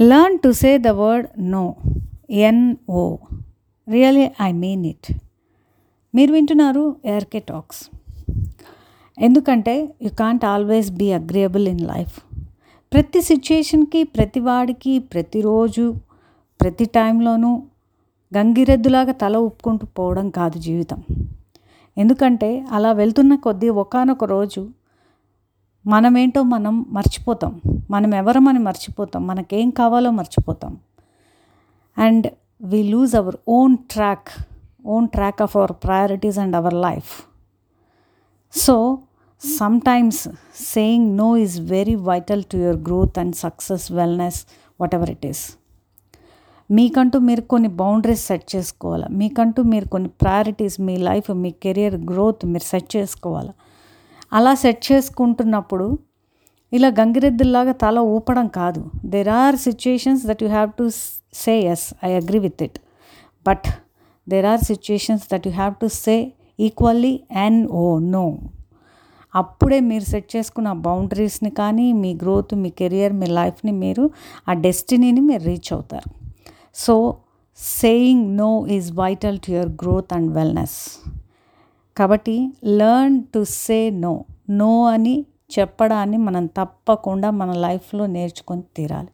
Learn to say the word no N O really I mean it మీరు వింటున్నారు RK talks ఎందుకంటే you can't always be agreeable in life ప్రతి సిచ్యుయేషన్కి ప్రతి వాడికి ప్రతిరోజు ప్రతి టైంలోనూ గంగిరెద్దులాగా తల ఒప్పుకుంటూ పోవడం కాదు జీవితం. ఎందుకంటే అలా వెళ్తున్న కొద్దీ ఒకనొక రోజు మనమేంటో మనం మర్చిపోతాం. మనం ఎవరమని మర్చిపోతాం. మనకేం కావాలో మర్చిపోతాం. And we lose our own track own track of our priorities and our life. So sometimes saying no is very vital to your growth and success wellness whatever it is. మీకంటూ మీరు కొన్ని బౌండరీస్ సెట్ చేసుకోవాలి? మీకంటూ మీరు కొన్ని priorities మీ life మీ career growth మీరు సెట్ చేసుకోవాలి? అలా సెట్ చేసుకుంటున్నప్పుడు ఇలా గంగిరెద్దుల్లాగా తల ఊపడం కాదు. There are situations that you have to say yes I agree with it but there are situations that you have to say equally and oh no అప్పుడే మీరు సెట్ చేసుకున్న బౌండరీస్ని కానీ మీ గ్రోత్ మీ కెరియర్ మీ లైఫ్ని మీరు ఆ డెస్టినీని మీరు రీచ్ అవుతారు. So saying no is vital to your growth and wellness కాబట్టి learn to say no no అని చెప్పడాన్ని మనం తప్పకుండా మన లైఫ్లో నేర్చుకొని తీరాలి.